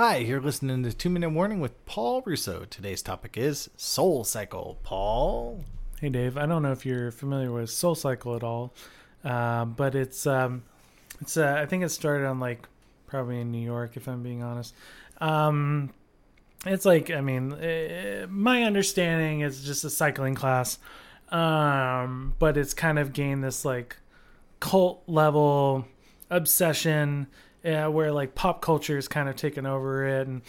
Hi, you're listening to Two Minute Warning with Paul Russo. Today's topic is Soul Cycle. Paul? Hey, Dave. I don't know if you're familiar with Soul Cycle at all, uh, but it's um, it's uh, I think it started on like probably in New York, if I'm being honest. Um, it's like I mean, uh, my understanding is just a cycling class, um, but it's kind of gained this like cult level obsession uh, where like pop culture is kind of taken over it and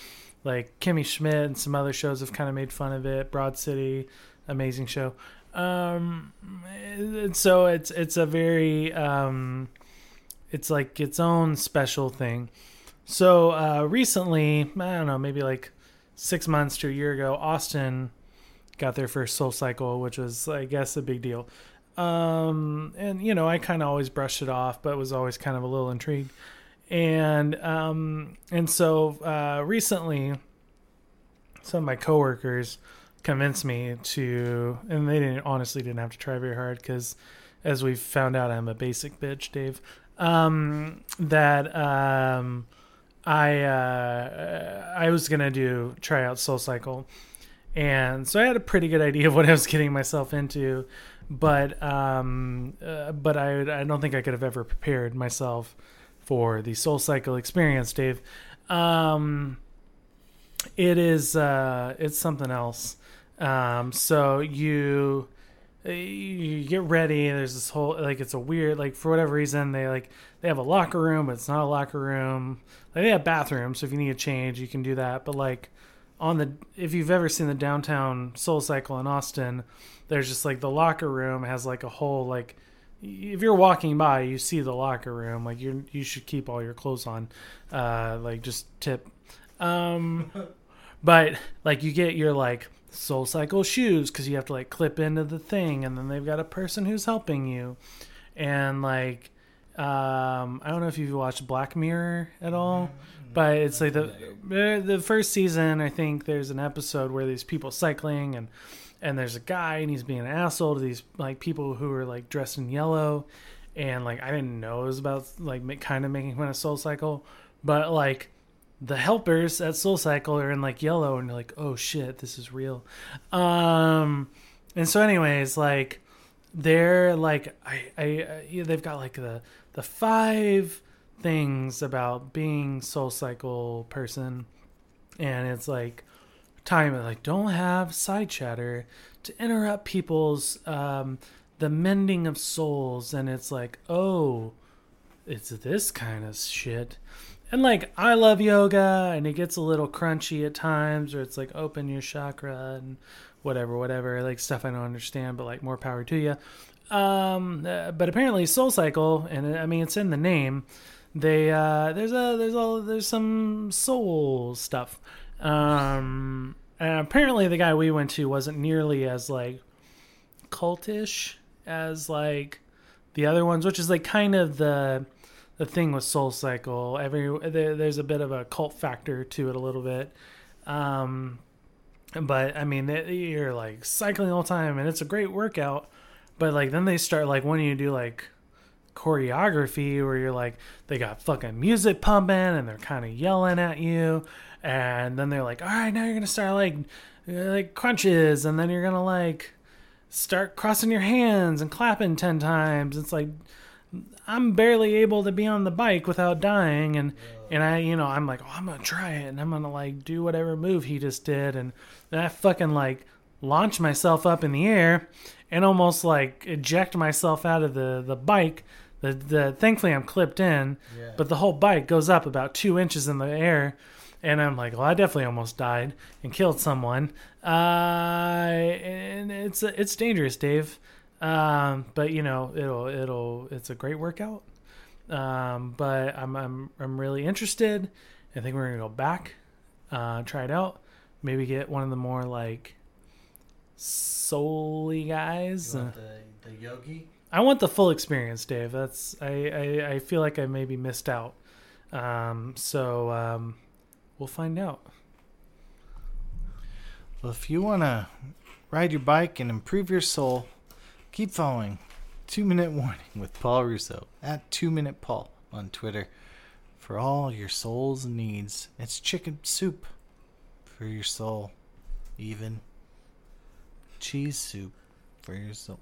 like Kimmy Schmidt and some other shows have kind of made fun of it. Broad City, amazing show. Um, and so it's it's a very um, it's like its own special thing. So uh, recently, I don't know, maybe like six months to a year ago, Austin got their first Soul Cycle, which was I guess a big deal. Um, and you know, I kind of always brushed it off, but was always kind of a little intrigued. And um, and so uh, recently, some of my coworkers convinced me to, and they didn't honestly didn't have to try very hard because, as we found out, I'm a basic bitch, Dave. Um, that um, I uh, I was gonna do try out Soul Cycle, and so I had a pretty good idea of what I was getting myself into, but um, uh, but I I don't think I could have ever prepared myself for the Soul Cycle experience, Dave. Um, it is uh, it's something else. Um, so you you get ready. There's this whole like it's a weird like for whatever reason they like they have a locker room, but it's not a locker room. Like they have bathrooms, so if you need a change, you can do that. But like on the if you've ever seen the downtown Soul Cycle in Austin, there's just like the locker room has like a whole like if you're walking by, you see the locker room. Like you you should keep all your clothes on. Uh, like just tip. Um, but like you get your like Soul Cycle shoes because you have to like clip into the thing, and then they've got a person who's helping you, and like um, I don't know if you've watched Black Mirror at all, but it's like the the first season. I think there's an episode where there's people cycling and and there's a guy and he's being an asshole to these like people who are like dressed in yellow, and like I didn't know it was about like kind of making fun of Soul Cycle, but like the helpers at Soul Cycle are in like yellow, and you're like, oh shit, this is real. Um, and so, anyways, like they're like, I, I, I they've got like the the five things about being Soul Cycle person, and it's like time like don't have side chatter to interrupt people's um the mending of souls. And it's like oh it's this kind of shit. And like I love yoga and it gets a little crunchy at times or it's like open your chakra and whatever whatever like stuff I don't understand but like more power to you um uh, but apparently soul cycle and I mean it's in the name they uh there's a there's all there's some soul stuff um and apparently the guy we went to wasn't nearly as like cultish as like the other ones which is like kind of the the thing with Soul Cycle. Every there, there's a bit of a cult factor to it a little bit. Um, but I mean, you're like cycling all the time, and it's a great workout. But like then they start like when you do like choreography where you're like they got fucking music pumping and they're kind of yelling at you, and then they're like, all right, now you're gonna start like uh, like crunches, and then you're gonna like start crossing your hands and clapping 10 times it's like I'm barely able to be on the bike without dying, and and I, you know, I'm like, oh, I'm gonna try it, and I'm gonna like do whatever move he just did, and then I fucking like launch myself up in the air, and almost like eject myself out of the the bike. The the thankfully I'm clipped in, yeah. but the whole bike goes up about two inches in the air, and I'm like, well, I definitely almost died and killed someone. Uh, and it's it's dangerous, Dave. Um, but you know, it'll it'll it's a great workout. Um, but I'm I'm I'm really interested. I think we're gonna go back, uh, try it out. Maybe get one of the more like solely guys. The, the yogi. I want the full experience, Dave. That's I, I, I feel like I maybe missed out. Um, so um, we'll find out. Well, if you want to ride your bike and improve your soul, Keep following Two Minute Warning with Paul Russo at Two Minute Paul on Twitter for all your soul's needs. It's chicken soup for your soul, even cheese soup for your soul.